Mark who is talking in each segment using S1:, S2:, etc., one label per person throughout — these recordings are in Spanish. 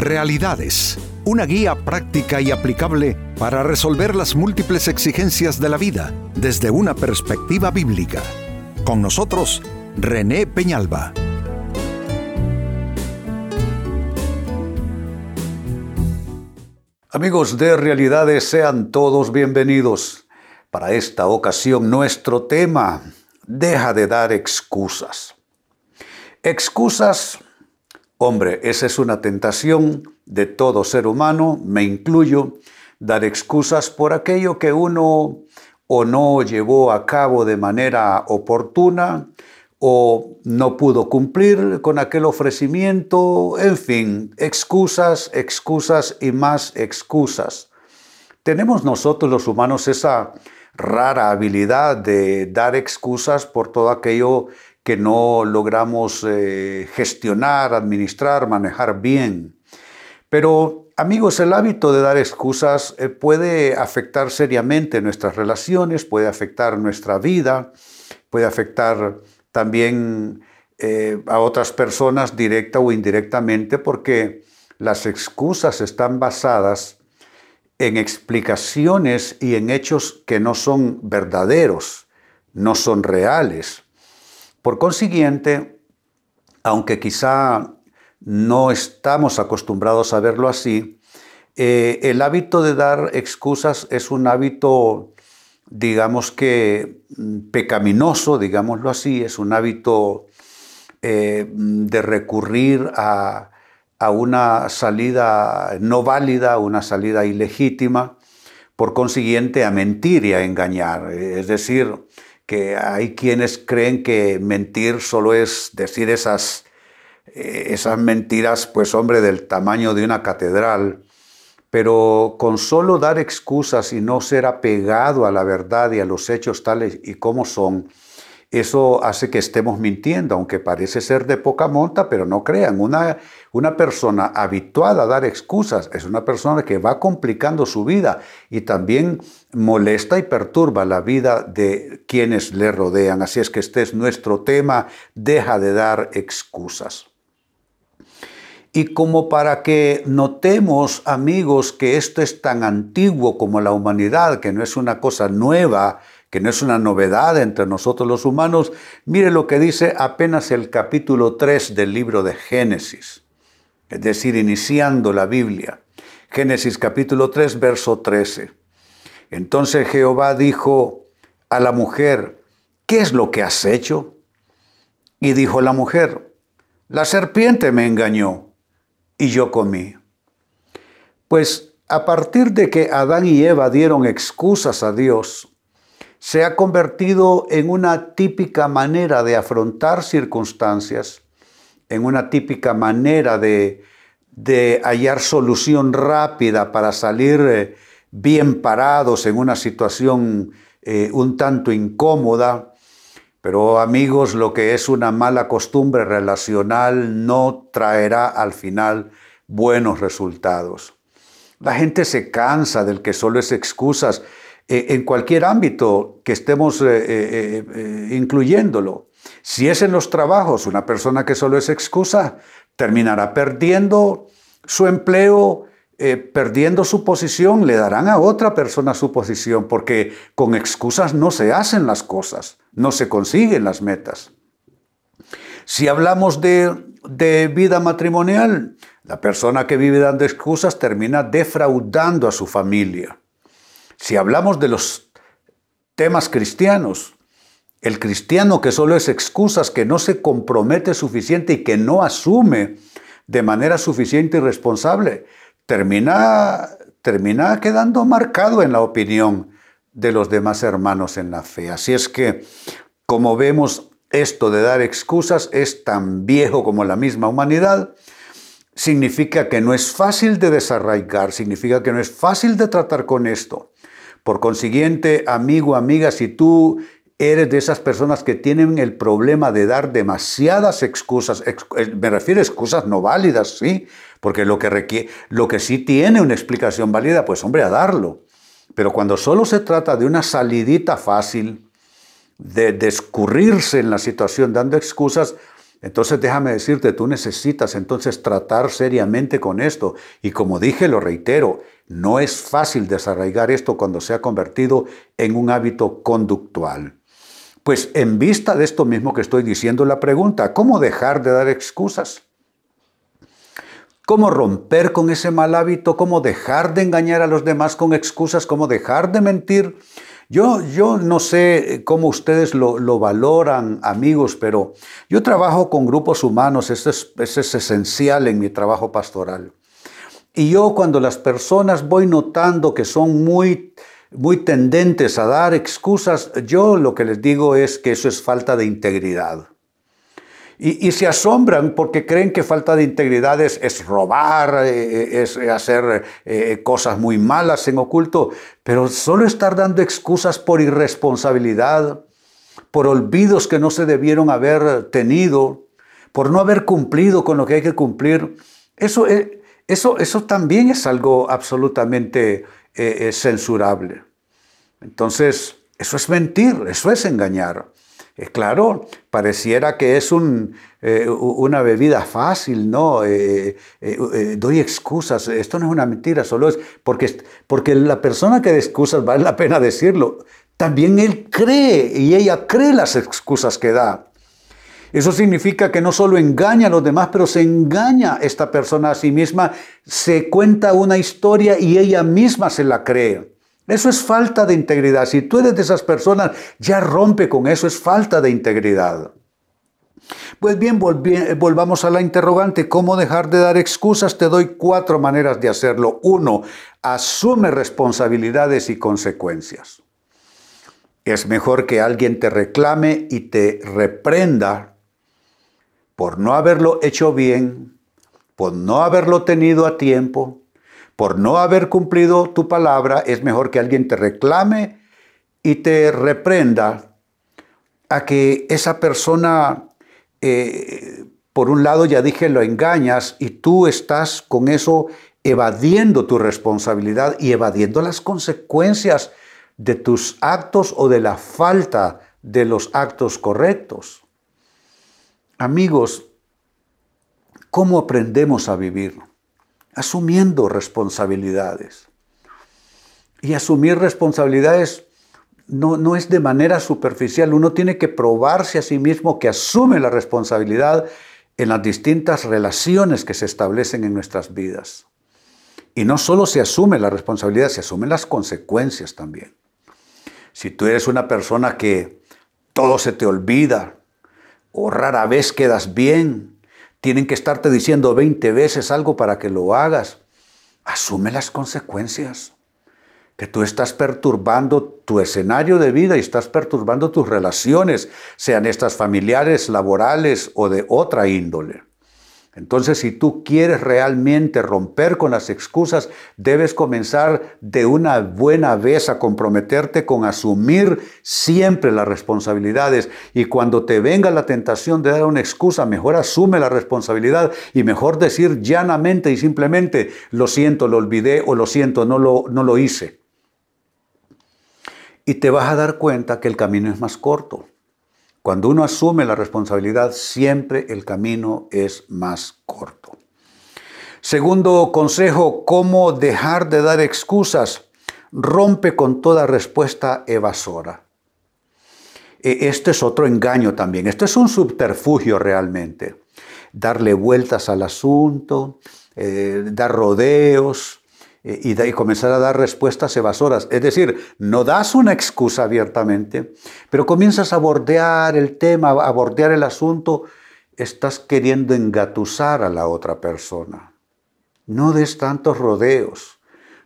S1: Realidades, una guía práctica y aplicable para resolver las múltiples exigencias de la vida desde una perspectiva bíblica. Con nosotros, René Peñalba.
S2: Amigos de Realidades, sean todos bienvenidos. Para esta ocasión, nuestro tema, deja de dar excusas. Excusas Hombre, esa es una tentación de todo ser humano, me incluyo, dar excusas por aquello que uno o no llevó a cabo de manera oportuna o no pudo cumplir con aquel ofrecimiento, en fin, excusas, excusas y más excusas. Tenemos nosotros los humanos esa rara habilidad de dar excusas por todo aquello que no logramos eh, gestionar, administrar, manejar bien. Pero amigos, el hábito de dar excusas eh, puede afectar seriamente nuestras relaciones, puede afectar nuestra vida, puede afectar también eh, a otras personas directa o indirectamente porque las excusas están basadas en explicaciones y en hechos que no son verdaderos, no son reales. Por consiguiente, aunque quizá no estamos acostumbrados a verlo así, eh, el hábito de dar excusas es un hábito, digamos que mm, pecaminoso, digámoslo así, es un hábito eh, de recurrir a, una salida no válida, una salida ilegítima, por consiguiente a mentir y a engañar. Es decir, que hay quienes creen que mentir solo es decir esas, eh, esas mentiras, pues hombre, del tamaño de una catedral, pero con solo dar excusas y no ser apegado a la verdad y a los hechos tales y como son, eso hace que estemos mintiendo, aunque parece ser de poca monta, pero no crean, una, una persona habituada a dar excusas es una persona que va complicando su vida y también molesta y perturba la vida de quienes le rodean. Así es que este es nuestro tema, deja de dar excusas. Y como para que notemos, amigos, que esto es tan antiguo como la humanidad, que no es una cosa nueva, que no es una novedad entre nosotros los humanos, mire lo que dice apenas el capítulo 3 del libro de Génesis, es decir, iniciando la Biblia. Génesis capítulo 3, verso 13. Entonces Jehová dijo a la mujer, ¿qué es lo que has hecho? Y dijo la mujer, la serpiente me engañó y yo comí. Pues a partir de que Adán y Eva dieron excusas a Dios, se ha convertido en una típica manera de afrontar circunstancias, en una típica manera de, hallar solución rápida para salir eh, bien parados en una situación eh, un tanto incómoda. Pero amigos, lo que es una mala costumbre relacional no traerá al final buenos resultados. La gente se cansa del que solo es excusas eh, en cualquier ámbito que estemos incluyéndolo. Si es en los trabajos, una persona que solo es excusa terminará perdiendo su empleo, perdiendo su posición, le darán a otra persona su posición, porque con excusas no se hacen las cosas, no se consiguen las metas. Si hablamos de, de vida matrimonial, la persona que vive dando excusas termina defraudando a su familia. Si hablamos de los temas cristianos, el cristiano que solo es excusas, que no se compromete suficiente y que no asume de manera suficiente y responsable, termina, termina quedando marcado en la opinión de los demás hermanos en la fe. Así es que, como vemos, esto de dar excusas es tan viejo como la misma humanidad. Significa que no es fácil de desarraigar, significa que no es fácil de tratar con esto. Por consiguiente, amigo, amiga, si tú eres de esas personas que tienen el problema de dar demasiadas excusas, eh, me refiero a excusas no válidas, sí, porque lo que, requiere, lo que sí tiene una explicación válida, pues hombre, a darlo. Pero cuando solo se trata de una salidita fácil, de descurrirse en la situación dando excusas, Entonces déjame decirte, tú necesitas entonces tratar seriamente con esto. Y como dije, lo reitero, no es fácil desarraigar esto cuando se ha convertido en un hábito conductual. Pues en vista de esto mismo que estoy diciendo, la pregunta, ¿cómo dejar de dar excusas? ¿Cómo romper con ese mal hábito? ¿Cómo dejar de engañar a los demás con excusas? ¿Cómo dejar de mentir? Yo, yo no sé cómo ustedes lo, valoran, amigos, pero yo trabajo con grupos humanos, eso es, eso es esencial en mi trabajo pastoral. Y yo cuando las personas voy notando que son muy, muy tendentes a dar excusas, yo lo que les digo es que eso es falta de integridad. Y, se asombran porque creen que falta de integridad es, robar, eh, es hacer eh, cosas muy malas en oculto, pero solo estar dando excusas por irresponsabilidad, por olvidos que no se debieron haber tenido, por no haber cumplido con lo que hay que cumplir, eso, eh, eso, eso también es algo absolutamente censurable. Entonces, eso es mentir, eso es engañar. Eh, claro, pareciera que es eh, una bebida fácil, ¿no? Eh, doy excusas, esto no es una mentira, solo es porque, porque la persona que da excusas, vale la pena decirlo, también él cree y ella cree las excusas que da. Eso significa que no solo engaña a los demás, pero se engaña esta persona a sí misma, se cuenta una historia y ella misma se la cree. Eso es falta de integridad. Si tú eres de esas personas, ya rompe con eso, es falta de integridad. Pues bien, volvamos a la interrogante, ¿cómo dejar de dar excusas? Te doy cuatro maneras de hacerlo. Uno, asume responsabilidades y consecuencias. Es mejor que alguien te reclame y te reprenda por no haberlo hecho bien, por no haberlo tenido a tiempo, por no haber cumplido tu palabra, es mejor que alguien te reclame y te reprenda a que esa persona, eh, por un lado ya dije, lo engañas y tú estás con eso evadiendo tu responsabilidad y evadiendo las consecuencias de tus actos o de la falta de los actos correctos. Amigos, ¿cómo aprendemos a vivir? asumiendo responsabilidades. Y asumir responsabilidades no, no, es de manera superficial, uno tiene que probarse a sí mismo que asume la responsabilidad en las distintas relaciones que se establecen en nuestras vidas. Y no solo se asume la responsabilidad, se asumen las consecuencias también. Si tú eres una persona que todo se te olvida o rara vez quedas bien, tienen que estarte diciendo 20 veces algo para que lo hagas. Asume las consecuencias. Que tú estás perturbando tu escenario de vida y estás perturbando tus relaciones, sean estas familiares, laborales o de otra índole. Entonces, si tú quieres realmente romper con las excusas, debes comenzar de una buena vez a comprometerte con asumir siempre las responsabilidades. Y cuando te venga la tentación de dar una excusa, mejor asume la responsabilidad y mejor decir llanamente y simplemente, lo siento, lo olvidé o lo siento, no lo, no lo hice. Y te vas a dar cuenta que el camino es más corto. Cuando uno asume la responsabilidad, siempre el camino es más corto. Segundo consejo, cómo dejar de dar excusas. Rompe con toda respuesta evasora. E, este es otro engaño también. Esto es un subterfugio realmente. Darle vueltas al asunto, eh, dar rodeos, eh, y, comenzar a dar respuestas evasoras. Es decir, no das una excusa abiertamente, pero comienzas a bordear el tema, a bordear el asunto, estás queriendo engatusar a la otra persona. No des tantos rodeos,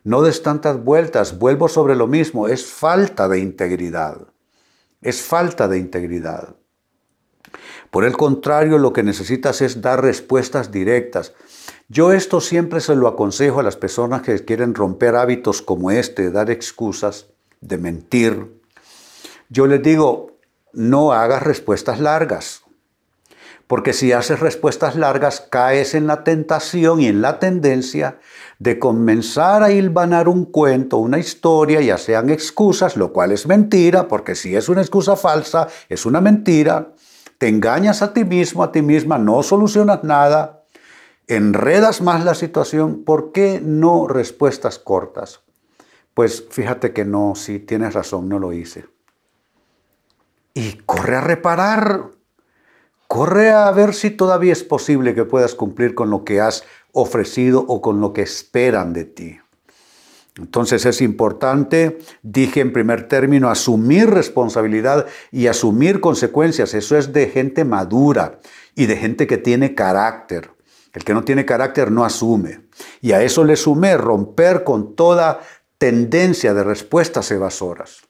S2: no des tantas vueltas, vuelvo sobre lo mismo, es falta de integridad, es falta de integridad. Por el contrario, lo que necesitas es dar respuestas directas. Yo esto siempre se lo aconsejo a las personas que quieren romper hábitos como este, de dar excusas, de mentir. Yo les digo, no hagas respuestas largas, porque si haces respuestas largas caes en la tentación y en la tendencia de comenzar a hilvanar un cuento, una historia, ya sean excusas, lo cual es mentira, porque si es una excusa falsa, es una mentira, te engañas a ti mismo, a ti misma, no solucionas nada, enredas más la situación. ¿Por qué no respuestas cortas? Pues fíjate que no, si tienes razón, no lo hice. Y corre a reparar, corre a ver si todavía es posible que puedas cumplir con lo que has ofrecido o con lo que esperan de ti. Entonces es importante, dije en primer término, asumir responsabilidad y asumir consecuencias. Eso es de gente madura y de gente que tiene carácter. El que no tiene carácter no asume. Y a eso le sumé romper con toda tendencia de respuestas evasoras.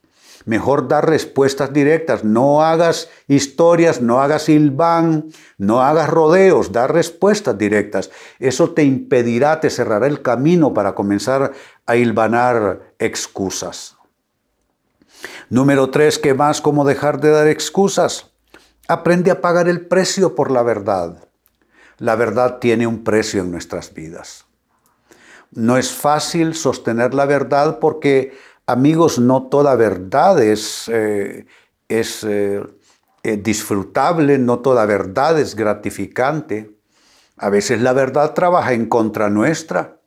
S2: Mejor dar respuestas directas. No hagas historias, no hagas silbán, no hagas rodeos, dar respuestas directas. Eso te impedirá, te cerrará el camino para comenzar a hilvanar excusas. Número tres, ¿qué más? ¿Cómo dejar de dar excusas? Aprende a pagar el precio por la verdad. La verdad tiene un precio en nuestras vidas. No es fácil sostener la verdad porque Amigos, no toda verdad es, eh, es eh, eh, disfrutable, no toda verdad es gratificante. A veces la verdad trabaja en contra nuestra.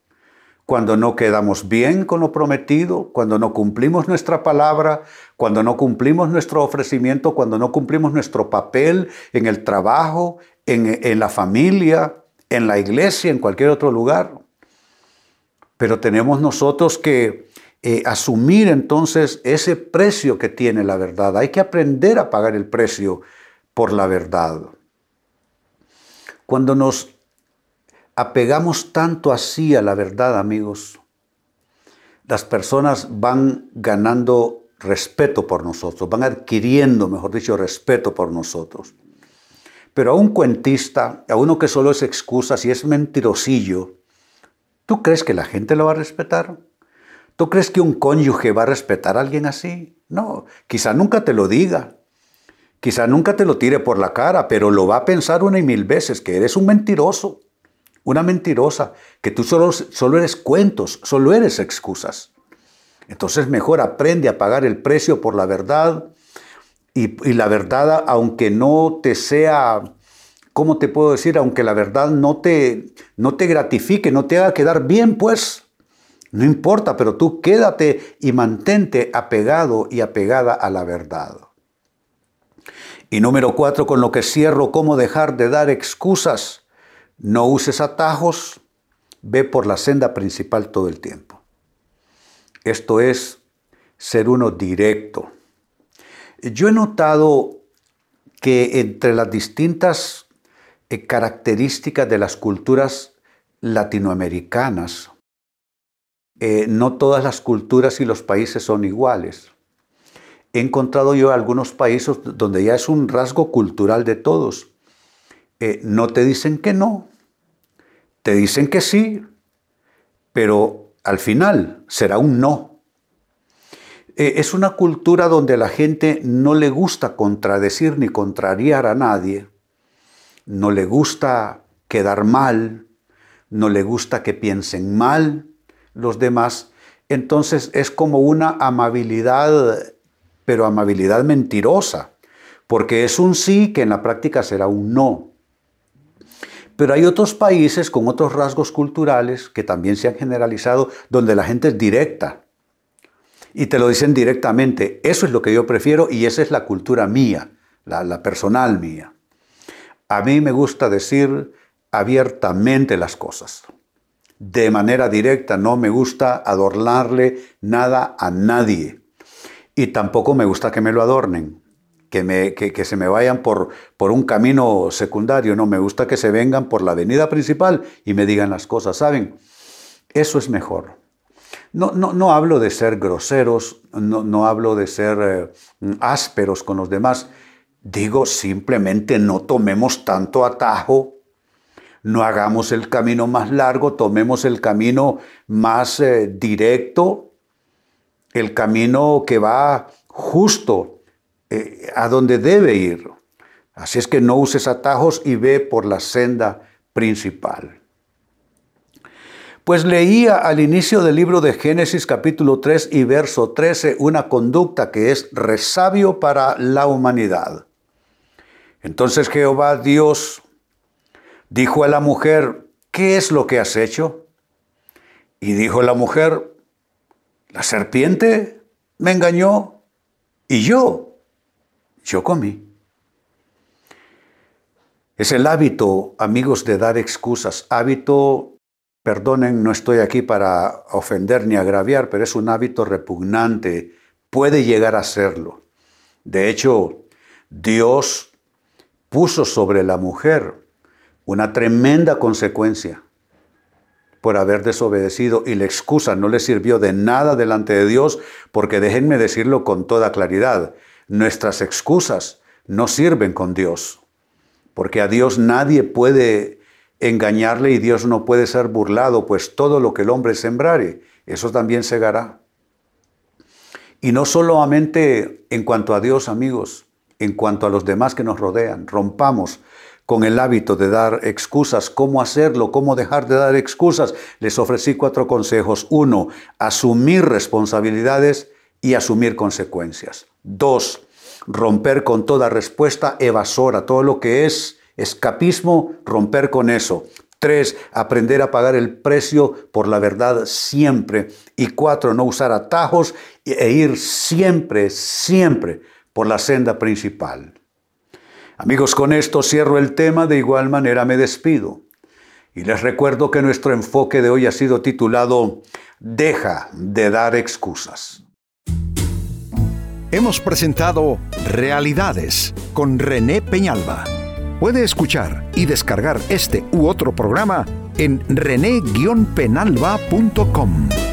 S2: Cuando no quedamos bien con lo prometido, cuando no cumplimos nuestra palabra, cuando no cumplimos nuestro ofrecimiento, cuando no cumplimos nuestro papel en el trabajo, en, la familia, en la iglesia, en cualquier otro lugar. Pero tenemos nosotros que eh, asumir entonces ese precio que tiene la verdad. Hay que aprender a pagar el precio por la verdad. Cuando nos apegamos tanto así a la verdad, amigos, las personas van ganando respeto por nosotros, van adquiriendo, mejor dicho, respeto por nosotros. Pero a un cuentista, a uno que solo es excusa, si es mentirosillo, ¿tú crees que la gente lo va a respetar? ¿Tú crees que un cónyuge va a respetar a alguien así? No, quizá nunca te lo diga, quizá nunca te lo tire por la cara, pero lo va a pensar una y mil veces que eres un mentiroso, una mentirosa, que tú solo, solo eres cuentos, solo eres excusas. Entonces mejor aprende a pagar el precio por la verdad y, la verdad, aunque no te sea, ¿cómo te puedo decir? Aunque la verdad no te, no te gratifique, no te haga quedar bien, pues no importa, pero tú quédate y mantente apegado y apegada a la verdad. Y número cuatro, con lo que cierro, cómo dejar de dar excusas. No uses atajos, ve por la senda principal todo el tiempo. Esto es ser uno directo. Yo he notado que entre las distintas eh, características de las culturas latinoamericanas, eh, no todas las culturas y los países son iguales. He encontrado yo algunos países donde ya es un rasgo cultural de todos. Eh, no te dicen que no, te dicen que sí, pero al final será un no. Eh, es una cultura donde la gente no le gusta contradecir ni contrariar a nadie, no le gusta quedar mal, no le gusta que piensen mal, los demás, entonces es como una amabilidad, pero amabilidad mentirosa, porque es un sí que en la práctica será un no. Pero hay otros países con otros rasgos culturales que también se han generalizado, donde la gente es directa. Y te lo dicen directamente, eso es lo que yo prefiero y esa es la cultura mía, la, personal mía. A mí me gusta decir abiertamente las cosas de manera directa. No me gusta adornarle nada a nadie. Y tampoco me gusta que me lo adornen, que, se me vayan por un camino secundario. No, me gusta que se vengan por la avenida principal y me digan las cosas. ¿Saben? Eso es mejor. No, no, no hablo de ser groseros, no, no hablo de ser eh, ásperos con los demás. Digo simplemente no tomemos tanto atajo no hagamos el camino más largo, tomemos el camino más eh, directo, el camino que va justo eh, a donde debe ir. Así es que no uses atajos y ve por la senda principal. Pues leía al inicio del libro de Génesis capítulo 3 y verso 13 una conducta que es resabio para la humanidad. Entonces Jehová Dios dijo a la mujer, ¿qué es lo que has hecho? Y dijo la mujer, la serpiente me engañó y yo, yo comí. Es el hábito, amigos, de dar excusas. Hábito, perdonen, no estoy aquí para ofender ni agraviar, pero es un hábito repugnante. Puede llegar a serlo. De hecho, Dios puso sobre la mujer una tremenda consecuencia por haber desobedecido y la excusa no le sirvió de nada delante de Dios, porque déjenme decirlo con toda claridad, nuestras excusas no sirven con Dios porque a Dios nadie puede engañarle y Dios no puede ser burlado, pues todo lo que el hombre sembrare, eso también segará. Y no solamente en cuanto a Dios, amigos, en cuanto a los demás que nos rodean, rompamos con el hábito de dar excusas. ¿Cómo hacerlo? ¿Cómo dejar de dar excusas? Les ofrecí cuatro consejos. Uno, asumir responsabilidades y asumir consecuencias. Dos, romper con toda respuesta evasora, todo lo que es escapismo, romper con eso. Tres, aprender a pagar el precio por la verdad siempre. Y cuatro, no usar atajos e ir siempre, siempre por la senda principal. Amigos, con esto cierro el tema, de igual manera me despido. Y les recuerdo que nuestro enfoque de hoy ha sido titulado Deja de dar excusas
S1: hemos presentado Realidades con René Peñalba. Puede escuchar y descargar este u otro programa en rene-penalba.com.